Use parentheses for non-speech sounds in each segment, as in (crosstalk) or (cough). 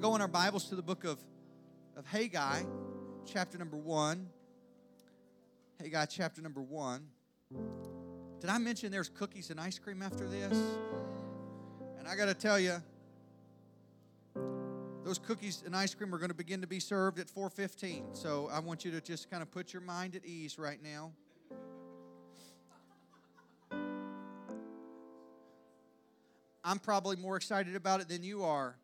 to go in our Bibles to the book of, of Haggai, chapter number one. Haggai, chapter number one. Did I mention there's cookies and ice cream after this? And I got to tell you, those cookies and ice cream are going to begin to be served at 4:15. So I want you to just kind of put your mind at ease right now. I'm probably more excited about it than you are.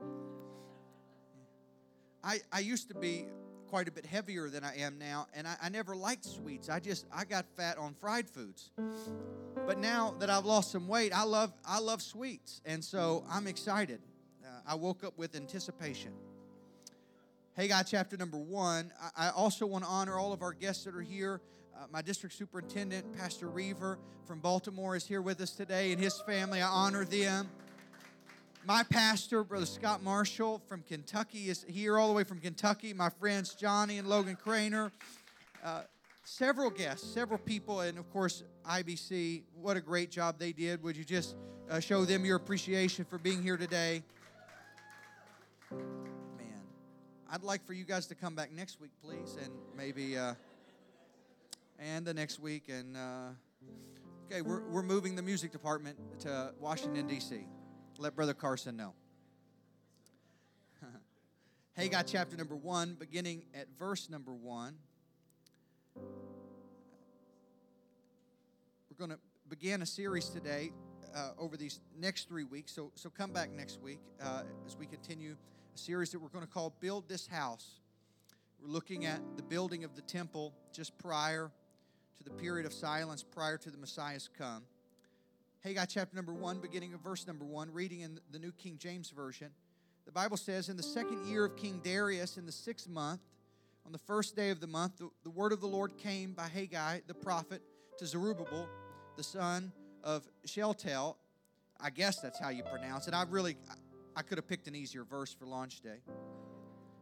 I, I used to be quite a bit heavier than I am now, and I, I never liked sweets. I just I got fat on fried foods. But now that I've lost some weight, I love I love sweets, and so I'm excited. Uh, I woke up with anticipation. Haggai chapter number one. I, I also want to honor all of our guests that are here. Uh, my district superintendent, Pastor Reaver from Baltimore, is here with us today, and his family. I honor them. My pastor, Brother Scott Marshall from Kentucky, is here all the way from Kentucky. My friends Johnny and Logan Craner. Uh, several guests, several people, and of course, IBC. What a great job they did. Would you just uh, show them your appreciation for being here today? Man, I'd like for you guys to come back next week, please, and maybe, uh, and the next week. And, uh, okay, we're, we're moving the music department to Washington, D.C. Let Brother Carson know. (laughs) Haggai chapter number one, beginning at verse number one. We're going to begin a series today uh, over these next three weeks. So, so come back next week uh, as we continue a series that we're going to call Build This House. We're looking at the building of the temple just prior to the period of silence prior to the Messiah's come. Haggai chapter number 1, beginning of verse number 1, reading in the New King James Version. The Bible says, In the second year of King Darius, in the sixth month, on the first day of the month, the, the word of the Lord came by Haggai the prophet to Zerubbabel, the son of Shealtiel. I guess that's how you pronounce it. I really, I could have picked an easier verse for launch day.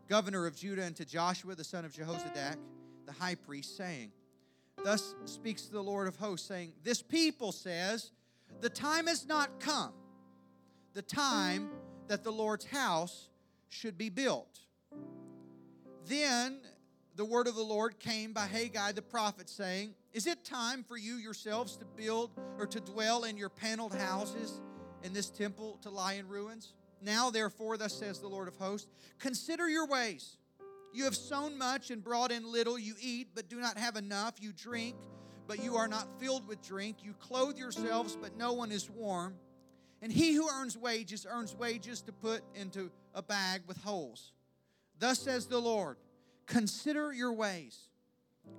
Governor of Judah, and to Joshua, the son of Jehozadak, the high priest, saying, Thus speaks the Lord of hosts, saying, This people says, the time has not come, the time that the Lord's house should be built. Then the word of the Lord came by Haggai the prophet, saying, Is it time for you yourselves to build or to dwell in your paneled houses, and this temple to lie in ruins? Now, therefore, thus says the Lord of hosts, consider your ways. You have sown much and brought in little. You eat, but do not have enough. You drink, but you are not filled with drink. You clothe yourselves, but no one is warm. And he who earns wages earns wages to put into a bag with holes. Thus says the Lord Consider your ways.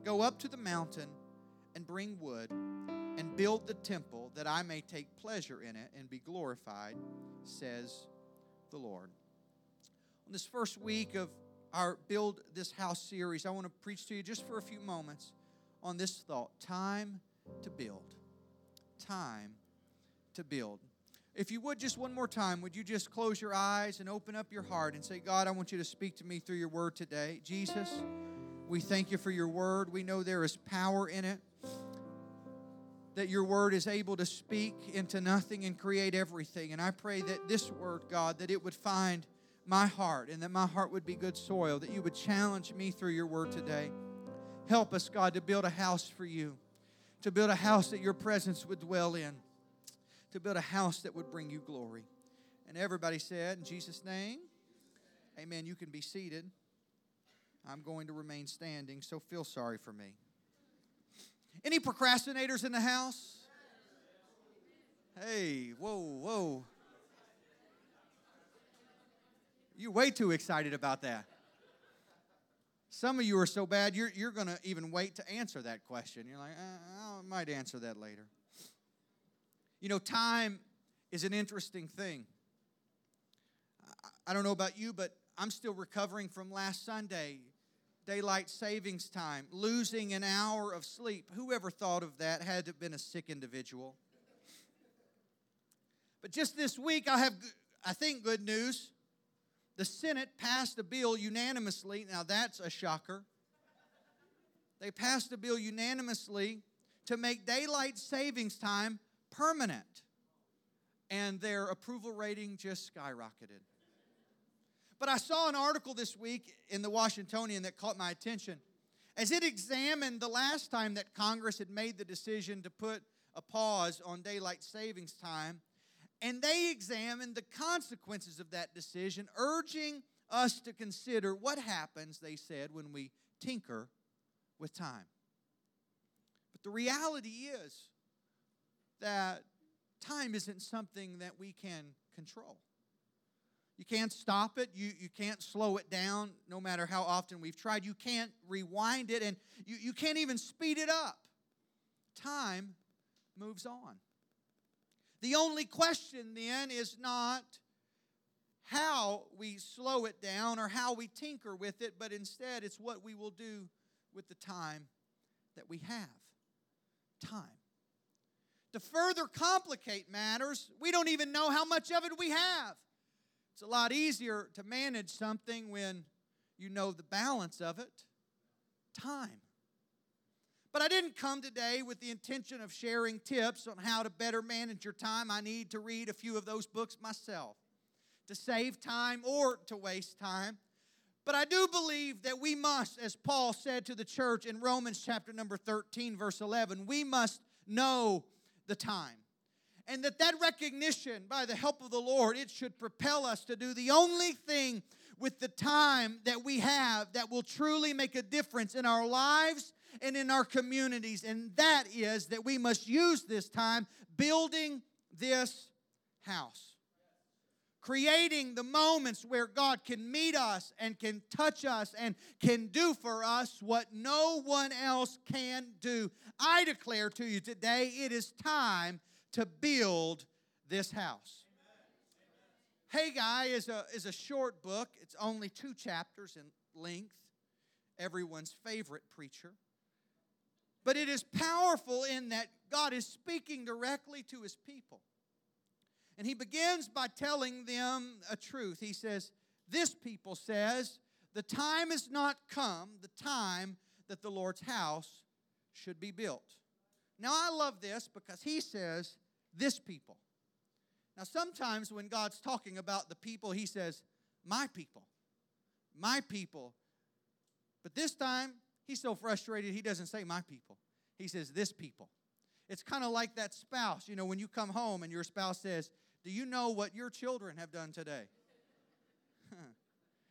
Go up to the mountain and bring wood and build the temple that I may take pleasure in it and be glorified, says the Lord. On this first week of our Build This House series, I want to preach to you just for a few moments on this thought time to build. Time to build. If you would, just one more time, would you just close your eyes and open up your heart and say, God, I want you to speak to me through your word today. Jesus, we thank you for your word. We know there is power in it, that your word is able to speak into nothing and create everything. And I pray that this word, God, that it would find my heart and that my heart would be good soil, that you would challenge me through your word today. Help us, God, to build a house for you, to build a house that your presence would dwell in, to build a house that would bring you glory. And everybody said, in Jesus' name, amen. You can be seated. I'm going to remain standing, so feel sorry for me. Any procrastinators in the house? Hey, whoa, whoa. You're way too excited about that. Some of you are so bad, you're, you're going to even wait to answer that question. You're like, uh, I might answer that later. You know, time is an interesting thing. I, I don't know about you, but I'm still recovering from last Sunday, daylight savings time, losing an hour of sleep. Whoever thought of that had to have been a sick individual. But just this week, I have, I think, good news the Senate passed a bill unanimously. Now, that's a shocker. They passed a bill unanimously to make daylight savings time permanent. And their approval rating just skyrocketed. But I saw an article this week in the Washingtonian that caught my attention. As it examined the last time that Congress had made the decision to put a pause on daylight savings time, and they examined the consequences of that decision, urging us to consider what happens, they said, when we tinker with time. But the reality is that time isn't something that we can control. You can't stop it. You, you can't slow it down no matter how often we've tried. You can't rewind it, and you, you can't even speed it up. Time moves on. The only question then is not how we slow it down or how we tinker with it, but instead it's what we will do with the time that we have. Time. To further complicate matters, we don't even know how much of it we have. It's a lot easier to manage something when you know the balance of it time. But I didn't come today with the intention of sharing tips on how to better manage your time. I need to read a few of those books myself to save time or to waste time. But I do believe that we must, as Paul said to the church in Romans chapter number 13, verse 11, we must know the time. And that that recognition, by the help of the Lord, it should propel us to do the only thing with the time that we have that will truly make a difference in our lives and in our communities. And that is that we must use this time building this house. Creating the moments where God can meet us and can touch us and can do for us what no one else can do. I declare to you today, it is time to build this house. Haggai is a, is a short book. It's only two chapters in length. Everyone's favorite preacher. But it is powerful in that God is speaking directly to his people. And he begins by telling them a truth. He says, This people says, the time has not come, the time that the Lord's house should be built. Now, I love this because he says, This people. Now, sometimes when God's talking about the people, he says, My people. My people. But this time, he's so frustrated, he doesn't say, My people. He says, This people. It's kind of like that spouse, you know, when you come home and your spouse says, Do you know what your children have done today? (laughs)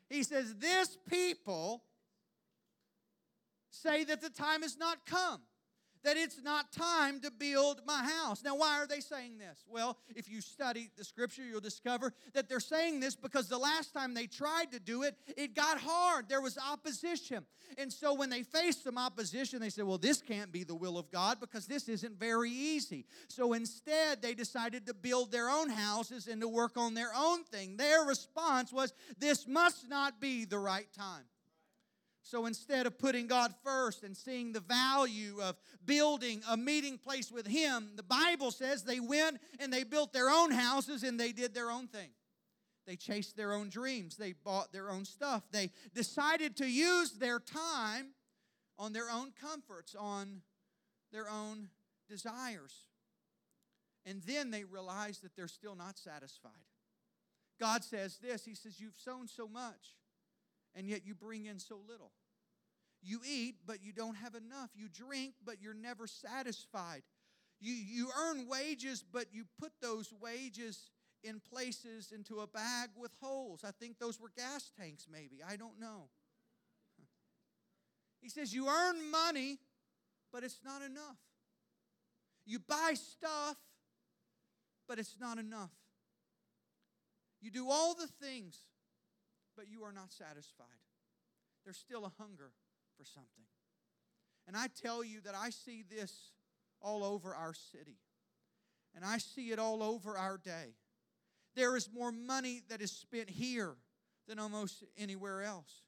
he says, This people say that the time has not come that it's not time to build my house. Now, why are they saying this? Well, if you study the scripture, you'll discover that they're saying this because the last time they tried to do it, it got hard. There was opposition. And so when they faced some opposition, they said, well, this can't be the will of God because this isn't very easy. So instead, they decided to build their own houses and to work on their own thing. Their response was, this must not be the right time. So instead of putting God first and seeing the value of building a meeting place with Him, the Bible says they went and they built their own houses and they did their own thing. They chased their own dreams. They bought their own stuff. They decided to use their time on their own comforts, on their own desires. And then they realized that they're still not satisfied. God says this He says, You've sown so much and yet you bring in so little. You eat, but you don't have enough. You drink, but you're never satisfied. You, you earn wages, but you put those wages in places into a bag with holes. I think those were gas tanks, maybe. I don't know. (laughs) He says, You earn money, but it's not enough. You buy stuff, but it's not enough. You do all the things, but you are not satisfied. There's still a hunger for something. And I tell you that I see this all over our city, and I see it all over our day. There is more money that is spent here than almost anywhere else.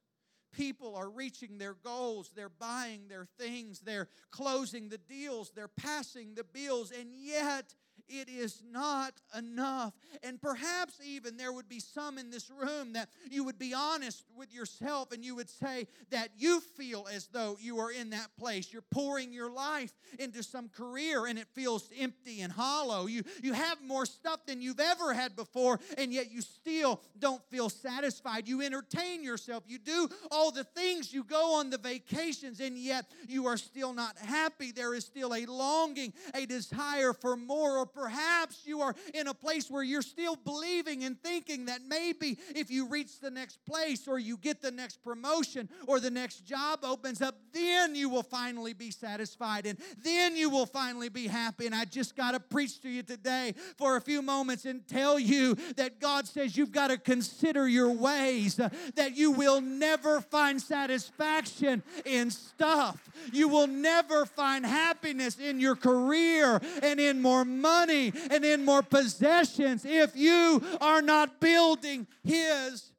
People are reaching their goals, they're buying their things, they're closing the deals, they're passing the bills, and yet it is not enough. And perhaps even there would be some in this room that you would be honest with yourself and you would say that you feel as though you are in that place. You're pouring your life into some career and it feels empty and hollow. You, you have more stuff than you've ever had before, and yet you still don't feel satisfied. You entertain yourself, you do all the things, you go on the vacations, and yet you are still not happy. There is still a longing, a desire for more, or perhaps you are in a place where you're still believing and thinking that maybe if you reach the next place or you get the next promotion or the next job opens up, then you will finally be satisfied and then you will finally be happy. And I just got to preach to you today for a few moments and tell you that God says you've got to consider your ways, that you will never find satisfaction in stuff. You will never find happiness in your career and in more money and in more possessions if you are not building His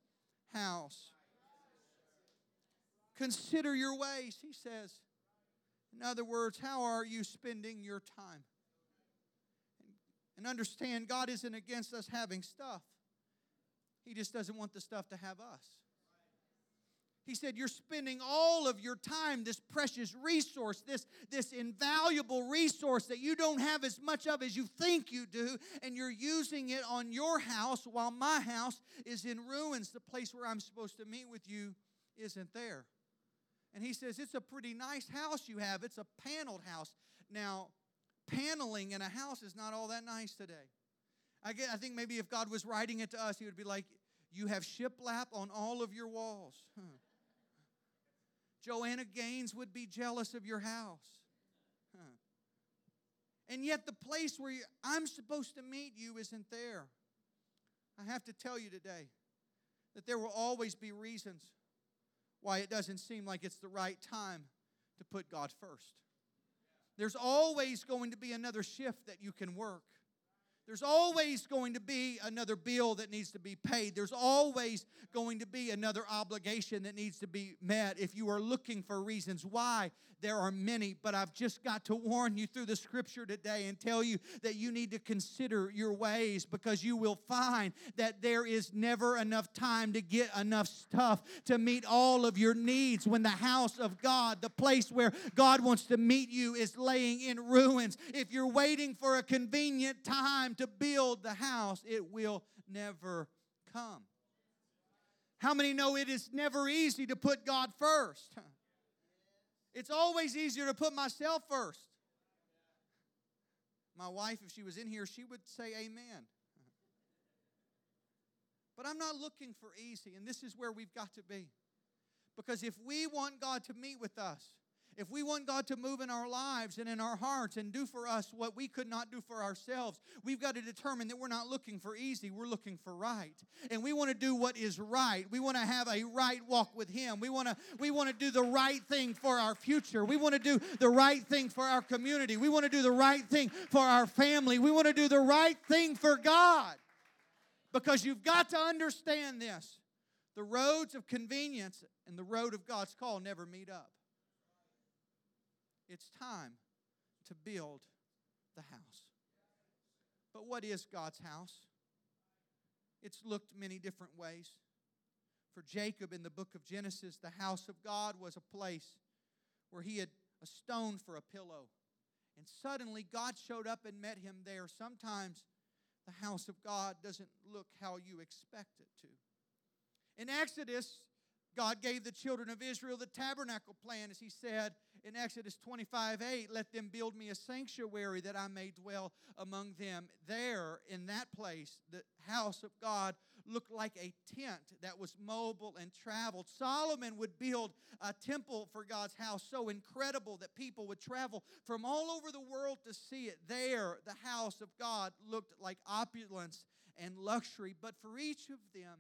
house. Consider your ways, he says. In other words, how are you spending your time? And understand, God isn't against us having stuff, He just doesn't want the stuff to have us. He said, You're spending all of your time, this precious resource, this, this invaluable resource that you don't have as much of as you think you do, and you're using it on your house while my house is in ruins. The place where I'm supposed to meet with you isn't there. And he says, It's a pretty nice house you have. It's a paneled house. Now, paneling in a house is not all that nice today. I, get, I think maybe if God was writing it to us, he would be like, You have shiplap on all of your walls. Huh. (laughs) Hmm. Joanna Gaines would be jealous of your house. Huh. And yet, the place where I'm supposed to meet you isn't there. I have to tell you today that there will always be reasons why it doesn't seem like it's the right time to put God first. There's always going to be another shift that you can work. There's always going to be another bill that needs to be paid. There's always going to be another obligation that needs to be met. If you are looking for reasons why, there are many, but I've just got to warn you through the scripture today and tell you that you need to consider your ways because you will find that there is never enough time to get enough stuff to meet all of your needs when the house of God, the place where God wants to meet you, is laying in ruins. If you're waiting for a convenient time to build the house, it will never come. How many know it is never easy to put God first? (laughs) It's always easier to put myself first. My wife, if she was in here, she would say amen. (laughs) But I'm not looking for easy, and this is where we've got to be. Because if we want God to meet with us, if we want God to move in our lives and in our hearts and do for us what we could not do for ourselves, we've got to determine that we're not looking for easy, we're looking for right. And we want to do what is right. We want to have a right walk with Him. We want to we want to do the right thing for our future. We want to do the right thing for our community. We want to do the right thing for our family. We want to do the right thing for God. Because you've got to understand this. The roads of convenience and the road of God's call never meet up. It's time to build the house. But what is God's house? It's looked many different ways. For Jacob in the book of Genesis, the house of God was a place where he had a stone for a pillow. And suddenly God showed up and met him there. Sometimes the house of God doesn't look how you expect it to. In Exodus, God gave the children of Israel the tabernacle plan, as He said in Exodus 25 8, let them build me a sanctuary that I may dwell among them. There, in that place, the house of God looked like a tent that was mobile and traveled. Solomon would build a temple for God's house so incredible that people would travel from all over the world to see it. There, the house of God looked like opulence and luxury, but for each of them,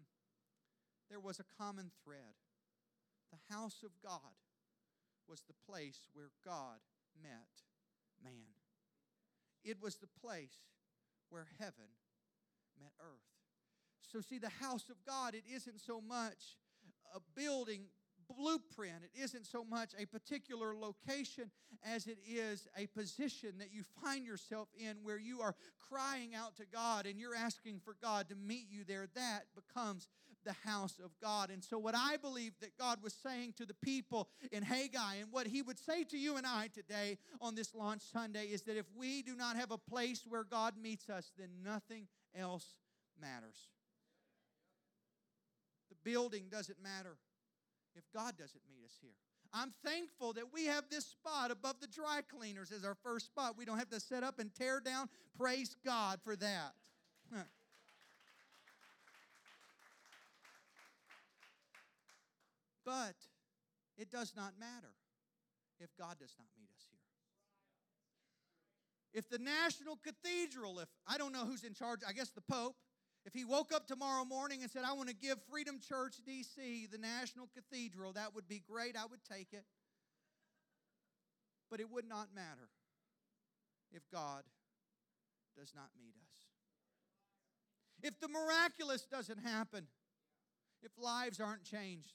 there was a common thread the house of God was the place where God met man. It was the place where heaven met earth. So, see, the house of God, it isn't so much a building blueprint. It isn't so much a particular location as it is a position that you find yourself in where you are crying out to God and you're asking for God to meet you there. That becomes the house of God. And so, what I believe that God was saying to the people in Haggai and what He would say to you and I today on this launch Sunday is that if we do not have a place where God meets us, then nothing else matters. The building doesn't matter if God doesn't meet us here. I'm thankful that we have this spot above the dry cleaners as our first spot. We don't have to set up and tear down. Praise God for that. (laughs) but it does not matter if God does not meet us here. If the National Cathedral, if I don't know who's in charge, I guess the Pope, if he woke up tomorrow morning and said, I want to give Freedom Church DC the National Cathedral, that would be great. I would take it. But it would not matter if God does not meet us. If the miraculous doesn't happen, if lives aren't changed,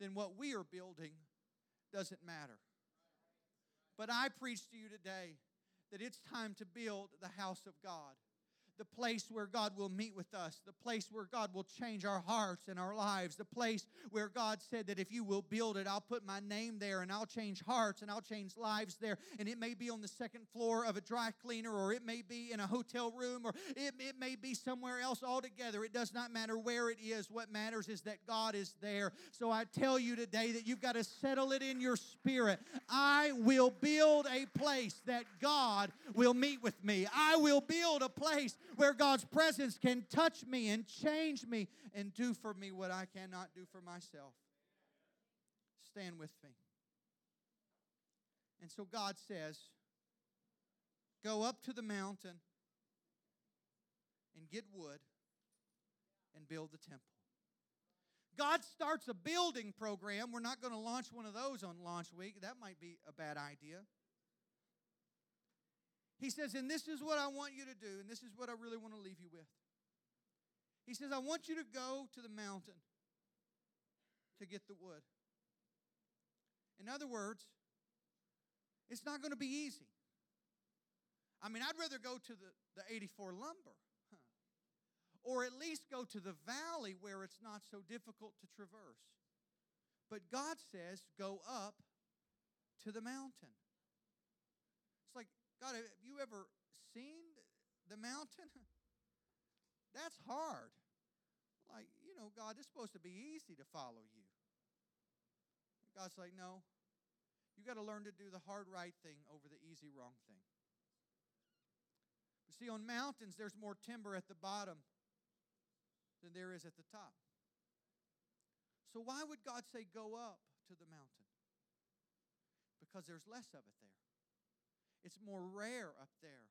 then what we are building doesn't matter. But I preach to you today that it's time to build the house of God the place where God will meet with us, the place where God will change our hearts and our lives, the place where God said that if you will build it, I'll put my name there and I'll change hearts and I'll change lives there. And it may be on the second floor of a dry cleaner or it may be in a hotel room or it, it may be somewhere else altogether. It does not matter where it is. What matters is that God is there. So I tell you today that you've got to settle it in your spirit. I will build a place that God will meet with me. I will build a place where God's presence can touch me and change me and do for me what I cannot do for myself. Stand with me. And so God says, Go up to the mountain and get wood and build the temple. God starts a building program. We're not going to launch one of those on launch week. That might be a bad idea. He says, and this is what I want you to do, and this is what I really want to leave you with. He says, I want you to go to the mountain to get the wood. In other words, it's not going to be easy. I mean, I'd rather go to the, the 84 lumber, huh. or at least go to the valley where it's not so difficult to traverse. But God says, go up to the mountain. God, have you ever seen the mountain? (laughs) That's hard. Like, you know, God, it's supposed to be easy to follow you. God's like, no. You got to learn to do the hard right thing over the easy wrong thing. You see, on mountains, there's more timber at the bottom than there is at the top. So, why would God say, go up to the mountain? Because there's less of it there. It's more rare up there.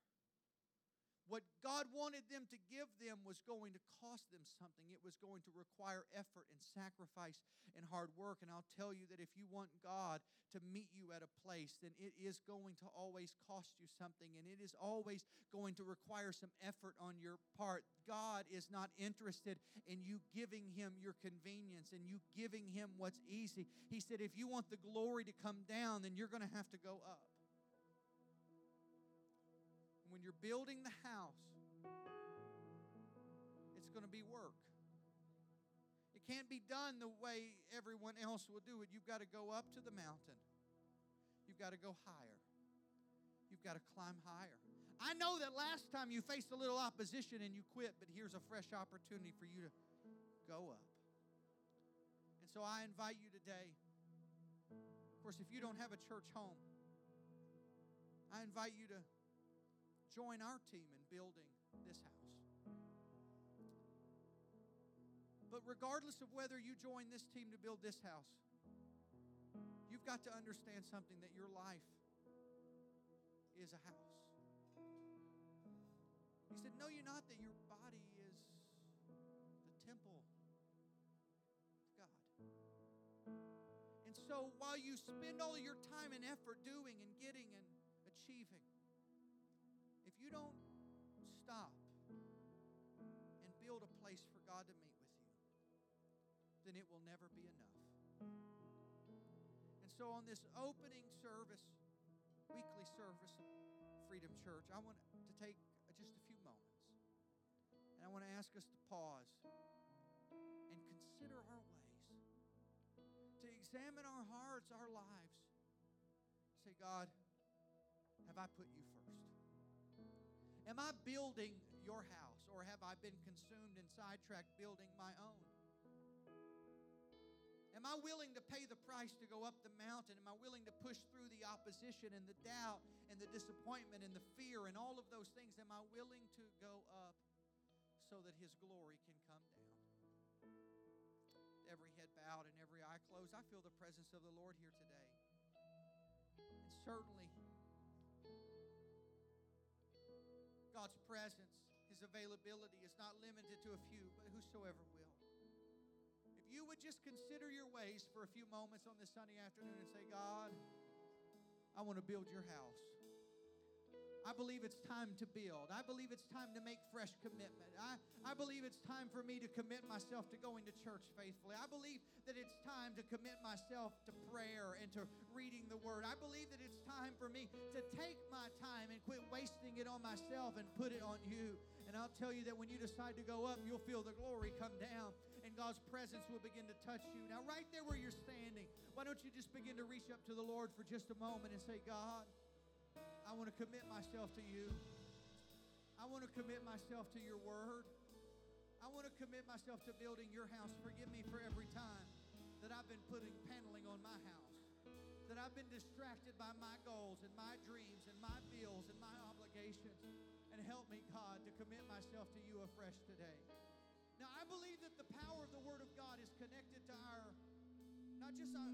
What God wanted them to give them was going to cost them something. It was going to require effort and sacrifice and hard work. And I'll tell you that if you want God to meet you at a place, then it is going to always cost you something and it is always going to require some effort on your part. God is not interested in you giving Him your convenience and you giving Him what's easy. He said, if you want the glory to come down, then you're going to have to go up when you're building the house, it's going to be work. It can't be done the way everyone else will do it. You've got to go up to the mountain, you've got to go higher, you've got to climb higher. I know that last time you faced a little opposition and you quit, but here's a fresh opportunity for you to go up. And so I invite you today. Of course, if you don't have a church home, I invite you to join our team in building this house. But regardless of whether you join this team to build this house, you've got to understand something that your life is a house. He said, Know you not that your body is the temple of God? And so while you spend all your time and effort doing and getting and achieving, don't stop and build a place for God to meet with you, then it will never be enough. And so, on this opening service, weekly service Freedom Church, I want to take just a few moments. And I want to ask us to pause and consider our ways, to examine our hearts, our lives. Say, God, have I put you? Am I building your house, or have I been consumed and sidetracked building my own? Am I willing to pay the price to go up the mountain? Am I willing to push through the opposition and the doubt and the disappointment and the fear and all of those things? Am I willing to go up so that His glory can come down? Every head bowed and every eye closed. I feel the presence of the Lord here today. And certainly, God's presence, His availability is not limited to a few, but whosoever will If you would just consider your ways for a few moments on this Sunday afternoon and say, God, I want to build your house. I believe it's time to build. I believe it's time to make fresh commitment. I, I believe it's time for me to commit myself to going to church faithfully. I believe that it's time to commit myself to prayer and to reading the Word. I believe that it's time for me to take my time and quit wasting it on myself and put it on you. And I'll tell you that when you decide to go up, you'll feel the glory come down and God's presence will begin to touch you. Now, right there where you're standing, why don't you just begin to reach up to the Lord for just a moment and say, God, I want to commit myself to you. I want to commit myself to your word. I want to commit myself to building your house. Forgive me for every time that I've been putting paneling on my house, that I've been distracted by my goals and my dreams and my bills and my obligations. And help me, God, to commit myself to you afresh today. Now, I believe that the power of the Word of God is connected to our, not just our,